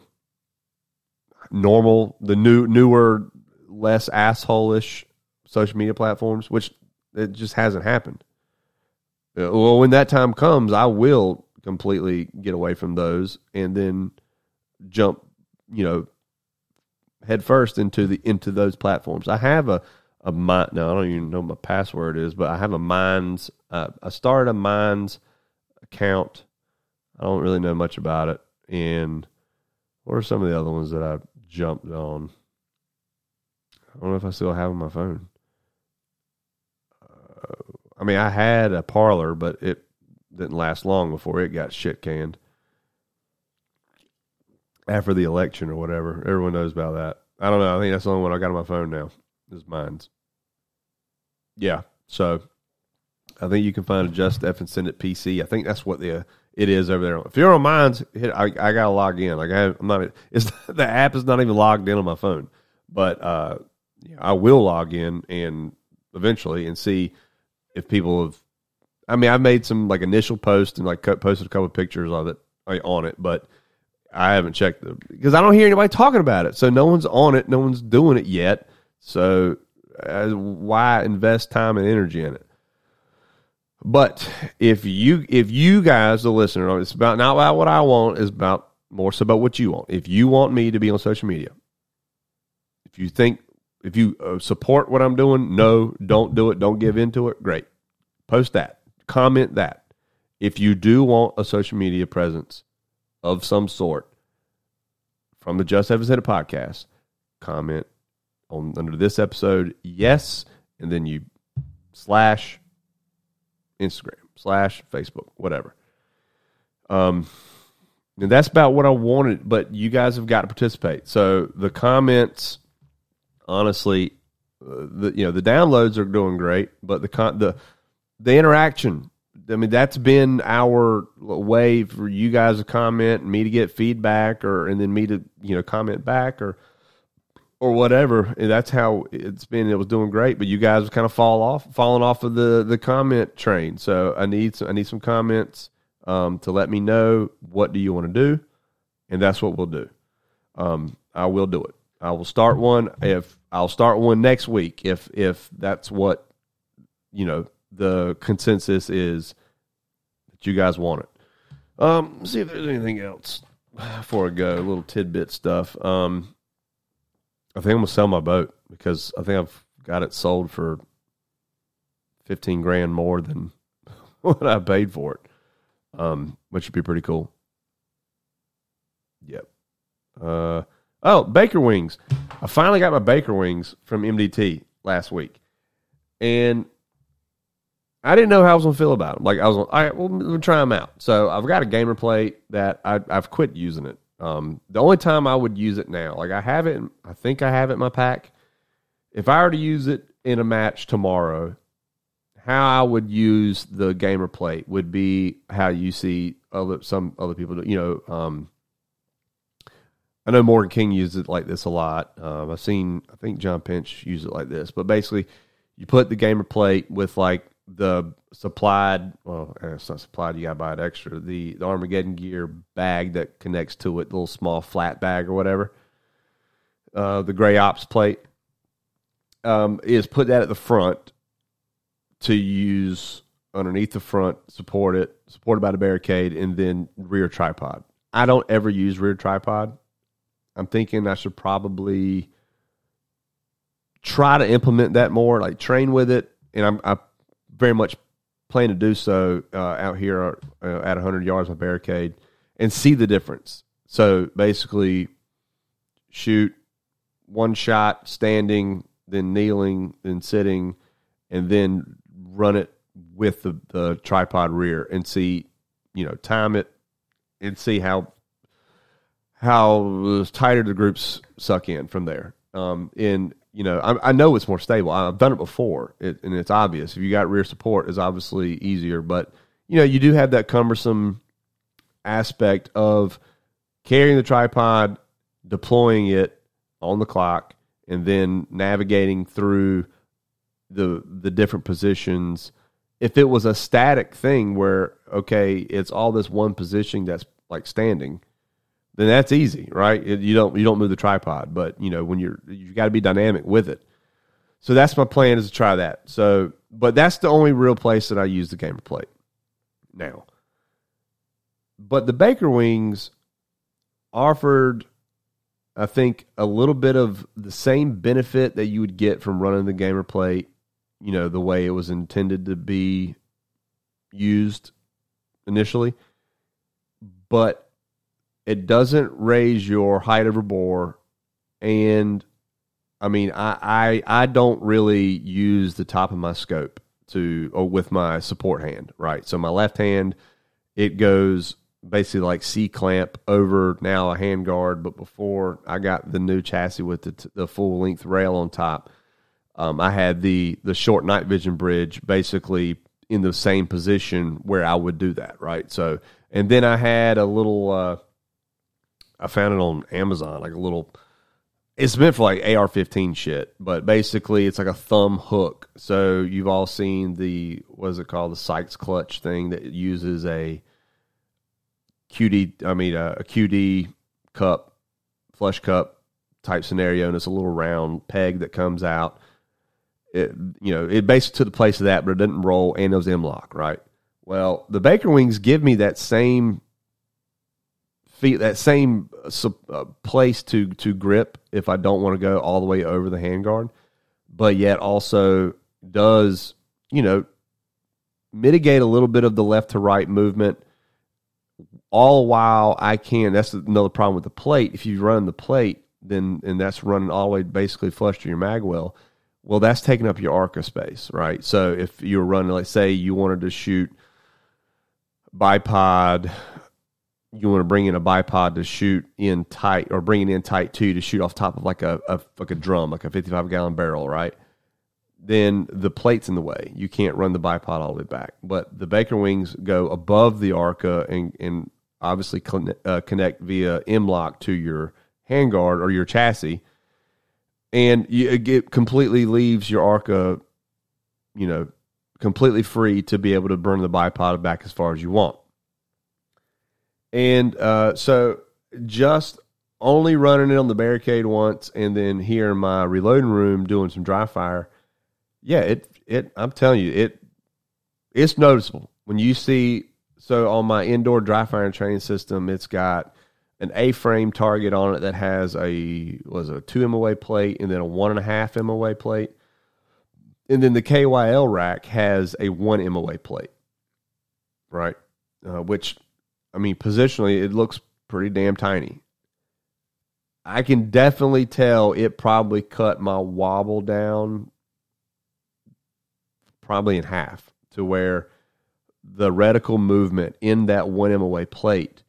normal, the new, newer, less asshole-ish social media platforms, which it just hasn't happened. Uh, Well, when that time comes, I will completely get away from those and then jump, you know, head first into the into those platforms. I have a a mind. No, I don't even know my password is, but I have a Minds. Uh, I started a Minds account. I don't really know much about it. And what are some of the other ones that I jumped on? I don't know if I still have on my phone. Uh, I mean, I had a Parler, but it didn't last long before it got shit canned after the election or whatever. Everyone knows about that. I don't know. I think that's the only one I got on my phone now. Is Minds. Yeah. So I think you can find a Just F and send it PC. I think that's what the it is over there. If you're on Minds, hit, I, I gotta log in. Like I, I'm not. It's [laughs] the app is not even logged in on my phone, but uh, I will log in and eventually and see if people have. I mean, I've made some like initial posts and like posted a couple pictures of it on it, but I haven't checked them because I don't hear anybody talking about it. So no one's on it, no one's doing it yet. So uh, why invest time and energy in it? But if you if you guys, the listener, it's about not about what I want, it's about more so about what you want. If you want me to be on social media, if you think if you uh, support what I'm doing, no, don't do it, don't give into it. Great, post that, comment that. If you do want a social media presence of some sort from the Just F and Send It podcast, comment on under this episode, yes, and then you slash Instagram, slash Facebook, whatever. Um, and that's about what I wanted, but you guys have got to participate. So the comments, honestly, uh, the you know the downloads are doing great, but the con- the the interaction. I mean, that's been our way for you guys to comment, and me to get feedback, or and then me to you know comment back, or or whatever. And that's how it's been. It was doing great, but you guys kind of fall off, falling off of the the comment train. So I need some, I need some comments um, to let me know what do you want to do, and that's what we'll do. Um, I will do it. I will start one if I'll start one next week if if that's what you know the consensus is that you guys want it. Um, see if there's anything else before I go. A little tidbit stuff. Um, I think I'm gonna sell my boat because I think I've got it sold for fifteen grand more than [laughs] what I paid for it, um, which would be pretty cool. Yep. Uh, oh, Baker Wings. I finally got my Baker Wings from MDT last week, and I didn't know how I was gonna feel about them. Like I was, all right, well, we'll try them out. So I've got a gamer plate that I, I've quit using it. Um, the only time I would use it now, like I have it, I think I have it in my pack. If I were to use it in a match tomorrow, how I would use the gamer plate would be how you see other some other people do. You know, um, I know Morgan King uses it like this a lot. Um, I've seen, I think John Pinch use it like this. But basically, you put the gamer plate with like the supplied, well, eh, it's not supplied. You got to buy it extra. The the Armageddon gear bag that connects to it, little small flat bag or whatever. Uh, the gray ops plate um, is put that at the front to use underneath the front, support it, supported by the barricade, and then rear tripod. I don't ever use rear tripod. I'm thinking I should probably try to implement that more, like train with it, and I'm I very much plan to do so uh, out here uh, at 100 yards of barricade and see the difference. So basically, shoot one shot standing, then kneeling, then sitting, and then run it with the, the tripod rear and see, you know, time it and see how how tighter the groups suck in from there. Um, and you know, I, I know it's more stable. I've done it before, it, and it's obvious. If you got rear support, it's obviously easier. But you know, you do have that cumbersome aspect of carrying the tripod, deploying it on the clock, and then navigating through the the different positions. If it was a static thing where okay, it's all this one position that's like standing, then that's easy, right? You don't you don't move the tripod, but you know when you're you got to be dynamic with it. So that's my plan is to try that. So, but that's the only real place that I use the gamer plate now. But the Baker Wings offered, I think, a little bit of the same benefit that you would get from running the gamer plate, you know, the way it was intended to be used initially. But it doesn't raise your height over bore. And I mean, I, I, I don't really use the top of my scope to, or with my support hand, right? So my left hand, it goes basically like C clamp over now a hand guard, but before I got the new chassis with the, the full length rail on top, um, I had the the short night vision bridge basically in the same position where I would do that, right? So, and then I had a little, uh, I found it on Amazon, like a little. It's meant for like AR-15 shit, but basically it's like a thumb hook. So you've all seen the what is it called, the Sykes clutch thing that uses a QD, I mean, uh, a, a QD cup, flush cup type scenario, and it's a little round peg that comes out. It, you know, it basically took the place of that, but it didn't roll and it was M-LOK right? Well, the Baker Wings give me that same feet, that same uh, place to to grip if I don't want to go all the way over the handguard, but yet also does you know mitigate a little bit of the left to right movement all while I can. That's another problem with the plate. If you run the plate, then and that's running all the way basically flush to your mag well. Well, that's taking up your ARCA space, right? So if you're running, let's say you wanted to shoot bipod, you want to bring in a bipod to shoot in tight, or bring it in tight too to shoot off top of like a, a like a drum, like a 55 gallon barrel, right? Then the plate's in the way. You can't run the bipod all the way back. But the Baker wings go above the ARCA and, and obviously connect, uh, connect via M-LOK to your handguard or your chassis, and you, it completely leaves your ARCA, you know, completely free to be able to burn the bipod back as far as you want. And uh, so, just only running it on the barricade once, and then here in my reloading room doing some dry fire. Yeah, it it. I'm telling you, it it's noticeable when you see so on my indoor dry firing training system, it's got an A-frame target on it that has a was a two MOA plate and then a one and a half MOA plate, and then the KYL rack has a one MOA plate, right? Uh, which, I mean, positionally, it looks pretty damn tiny. I can definitely tell it probably cut my wobble down probably in half to where the reticle movement in that one MOA plate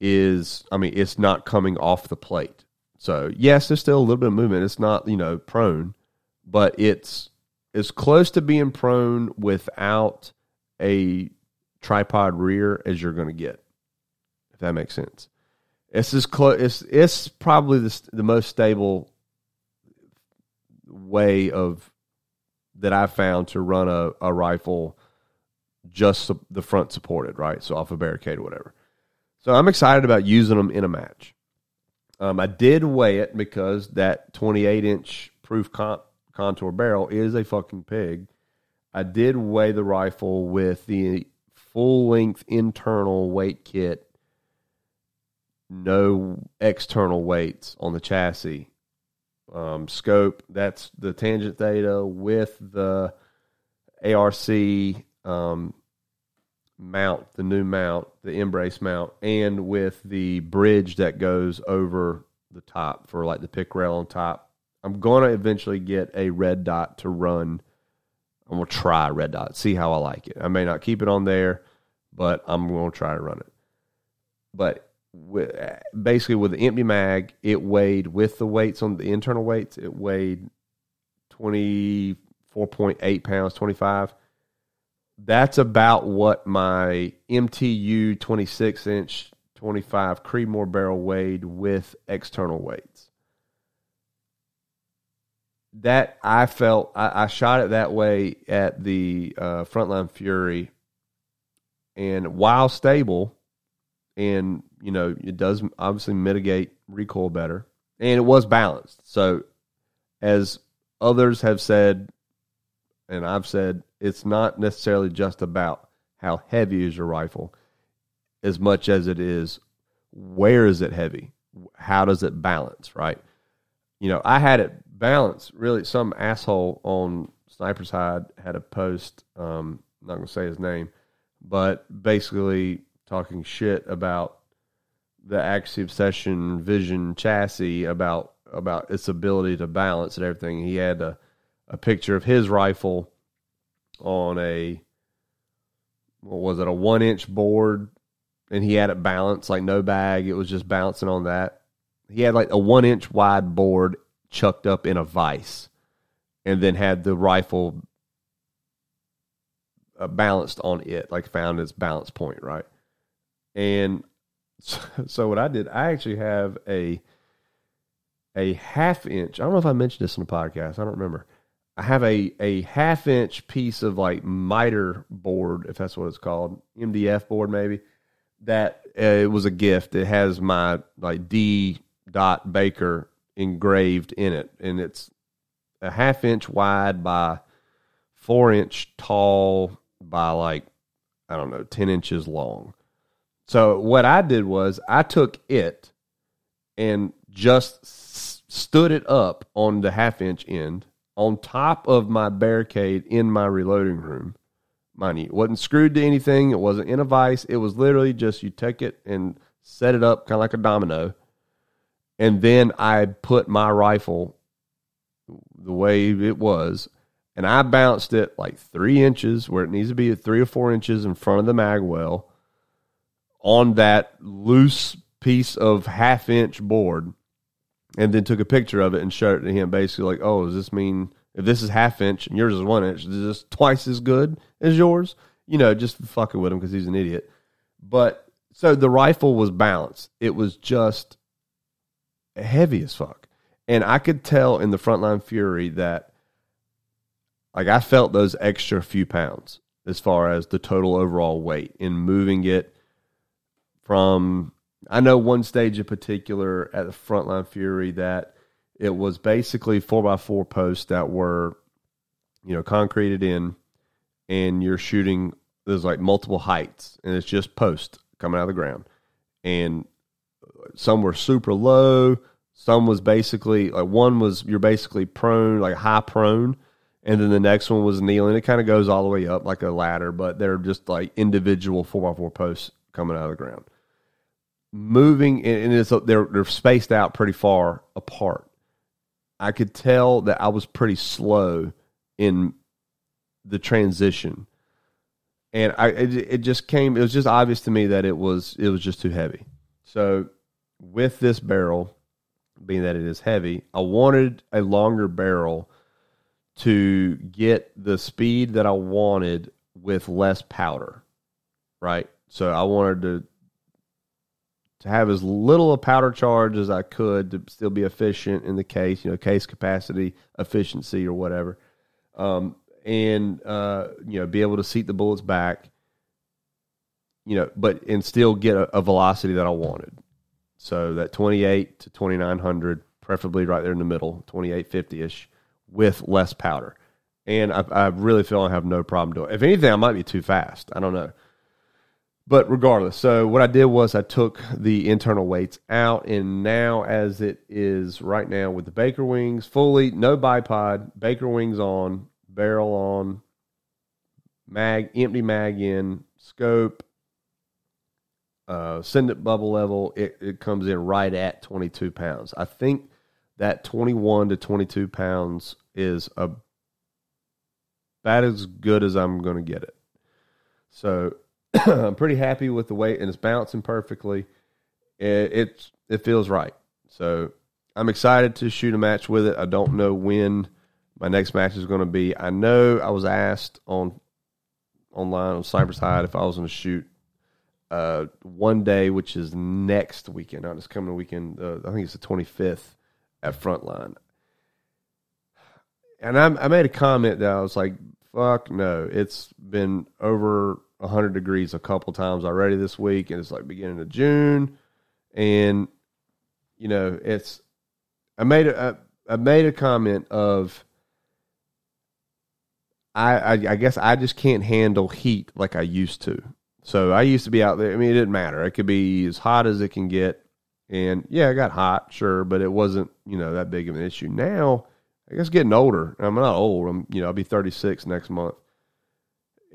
is, I mean, it's not coming off the plate. So yes, there's still a little bit of movement. It's not, you know, prone, but it's as close to being prone without a tripod rear as you're going to get. That makes sense. It's as close. It's it's probably the the most stable way of that I've found to run a, a rifle just the front supported, right? So off a barricade or whatever. So I'm excited about using them in a match. Um, I did weigh it because that 28 inch proof con- contour barrel is a fucking pig. I did weigh the rifle with the full length internal weight kit, no external weights on the chassis. Um, scope, that's the tangent theta with the ARC um, mount, the new mount, the M-BRACE mount, and with the bridge that goes over the top for like the pick rail on top. I'm going to eventually get a red dot to run. I'm going to try red dot, see how I like it. I may not keep it on there, but I'm going to try to run it. But basically, with the empty mag, it weighed with the weights on the internal weights, it weighed 24.8 pounds, 25. That's about what my MTU 26 inch 25 Creedmoor barrel weighed with external weights. That I felt, I, I shot it that way at the uh, Frontline Fury. And while stable, and you know, it does obviously mitigate recoil better, and it was balanced. So, as others have said, and I've said, it's not necessarily just about how heavy is your rifle as much as it is where is it heavy? How does it balance, right? You know, I had it balanced. Really, some asshole on Sniper's Hide had a post, um, I'm not going to say his name, but basically talking shit about the Axie Obsession Vision chassis about about its ability to balance and everything. He had a, a picture of his rifle on a what was it a one inch board and he had it balanced like no bag. It was just bouncing on that. He had like a one inch wide board chucked up in a vise and then had the rifle uh, balanced on it like found its balance point right and so, [laughs] so what i did i actually have a a half inch i don't know if i mentioned this in the podcast i don't remember I have a, a half inch piece of like miter board, if that's what it's called, MDF board maybe. That uh, it was a gift. It has my like D dot Baker engraved in it, and it's a half inch wide by four inch tall by like I don't know ten inches long. So what I did was I took it and just s- stood it up on the half inch end on top of my barricade in my reloading room. Mind it wasn't screwed to anything. It wasn't in a vise. It was literally just you take it and set it up kind of like a domino. And then I put my rifle the way it was, and I bounced it like three inches where it needs to be at three or four inches in front of the mag well on that loose piece of half inch board and then took a picture of it and showed it to him basically like oh does this mean if this is half inch and yours is one inch is this twice as good as yours? You know just fucking with him because he's an idiot. But so the rifle was balanced. It was just heavy as fuck. And i could tell in the frontline fury that like i felt those extra few pounds as far as the total overall weight in moving it from I know one stage in particular at the Frontline Fury that it was basically four by four posts that were, you know, concreted in, and you're shooting. There's like multiple heights, and it's just posts coming out of the ground, and some were super low. Some was basically like one was you're basically prone, like high prone, and then the next one was kneeling. It kind of goes all the way up like a ladder, but they're just like individual four by four posts coming out of the ground moving and it's they're they're spaced out pretty far apart. I could tell that I was pretty slow in the transition, and I it, it just came. It was just obvious to me that it was it was just too heavy. So with this barrel, being that it is heavy, I wanted a longer barrel to get the speed that I wanted with less powder, right? So I wanted to to have as little a powder charge as I could to still be efficient in the case, you know, case capacity, efficiency, or whatever, um, and uh, you know, be able to seat the bullets back, you know, but and still get a, a velocity that I wanted. So that twenty eight to twenty nine hundred, preferably right there in the middle, twenty eight fifty ish, with less powder. And I, I really feel I have no problem doing. It. If anything, I might be too fast. I don't know. But regardless, so what I did was I took the internal weights out, and now as it is right now with the Baker wings, fully no bipod, Baker wings on, barrel on, mag empty mag in, scope, uh, send it bubble level, it, it comes in right at 22 pounds. I think that 21 to 22 pounds is about as good as I'm going to get it. So I'm [coughs] pretty happy with the weight, and it's bouncing perfectly. It, it it feels right. So I'm excited to shoot a match with it. I don't know when my next match is going to be. I know I was asked on online on Sniper's Hide if I was going to shoot uh, one day, which is next weekend, not this coming weekend. Uh, I think it's the 25th at Frontline. And I, I made a comment that I was like, fuck no. It's been over 100 degrees a couple times already this week, and it's like beginning of June. And, you know, it's, I made a, I, made a comment of, I, I, I guess I just can't handle heat like I used to. So I used to be out there. I mean, it didn't matter. It could be as hot as it can get. And yeah, I got hot, sure, but it wasn't, you know, that big of an issue. Now, I guess getting older. I'm not old. I'm, you know, I'll be 36 next month.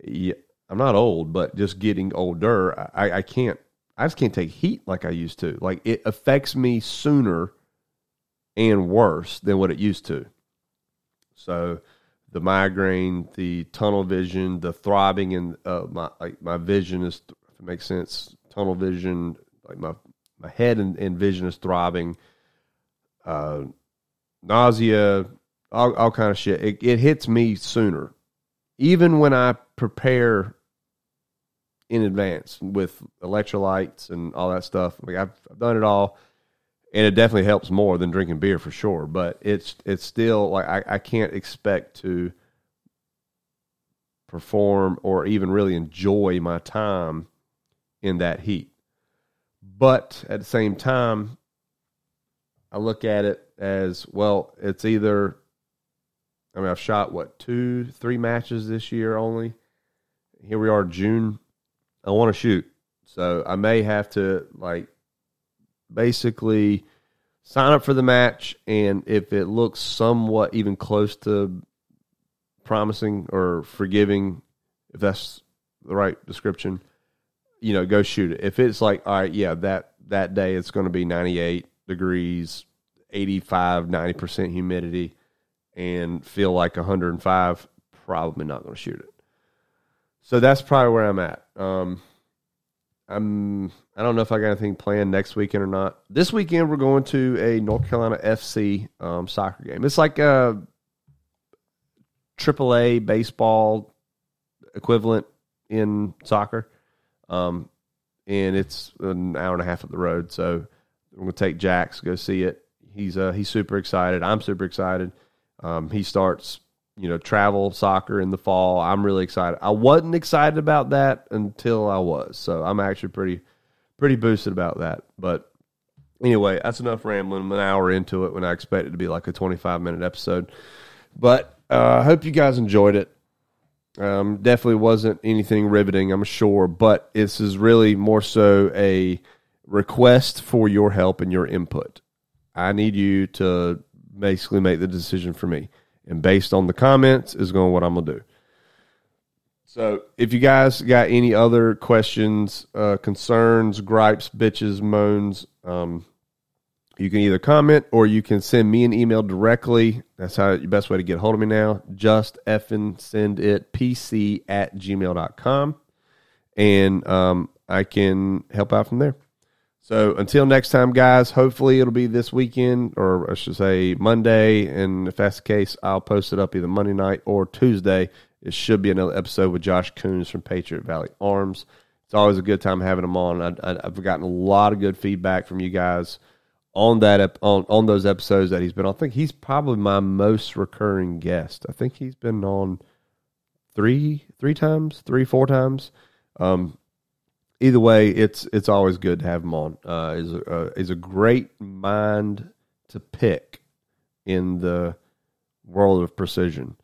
Yeah, I'm not old, but just getting older, I, I can't, I just can't take heat like I used to. Like it affects me sooner and worse than what it used to. So, the migraine, the tunnel vision, the throbbing in uh, my like my vision is if it makes sense. Tunnel vision, like my my head and, and vision is throbbing. Uh, nausea, all, all kind of shit. It, it hits me sooner, even when I prepare in advance with electrolytes and all that stuff. Like I've, I've done it all and it definitely helps more than drinking beer for sure. But it's it's still like I, I can't expect to perform or even really enjoy my time in that heat. But at the same time, I look at it as well. It's either I mean I've shot what two three matches this year only. Here we are June. I want to shoot, so I may have to like basically sign up for the match, and if it looks somewhat even close to promising or forgiving, if that's the right description, you know, go shoot it. If it's like, all right, yeah, that that day it's going to be 98 degrees, 85, 90% humidity, and feel like 105, probably not going to shoot it. So that's probably where I'm at. Um, I'm I don't know if I got anything planned next weekend or not. This weekend we're going to a North Carolina FC um, soccer game. It's like a AAA baseball equivalent in soccer, um, and it's an hour and a half up the road. So we're to take Jax go see it. He's uh, he's super excited. I'm super excited. Um, he starts you know, travel soccer in the fall. I'm really excited. I wasn't excited about that until I was. So I'm actually pretty pretty boosted about that. But anyway, that's enough rambling. I'm an hour into it when I expect it to be like a 25 minute episode. But uh, I hope you guys enjoyed it. Um, definitely wasn't anything riveting, I'm sure, but this is really more so a request for your help and your input. I need you to basically make the decision for me and based on the comments is going what I'm gonna do. So if you guys got any other questions, uh, concerns, gripes, bitches, moans, um, you can either comment or you can send me an email directly. That's how the best way to get hold of me now. Just effing send it pc at gmail.com. And um, I can help out from there. So until next time, guys, hopefully it'll be this weekend, or I should say Monday. And if that's the case, I'll post it up either Monday night or Tuesday. It should be another episode with Josh Coons from Patriot Valley Arms. It's always a good time having him on. I, have gotten a lot of good feedback from you guys on that on on those episodes that he's been on. I think he's probably my most recurring guest. I think he's been on three three times, three four times. Um, either way, it's it's always good to have him on. Uh, is a uh, is a great mind to pick in the world of precision,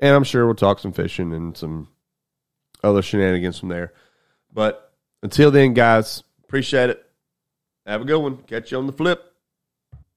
and I'm sure we'll talk some fishing and some other shenanigans from there. But until then, guys, appreciate it. Have a good one. Catch you on the flip.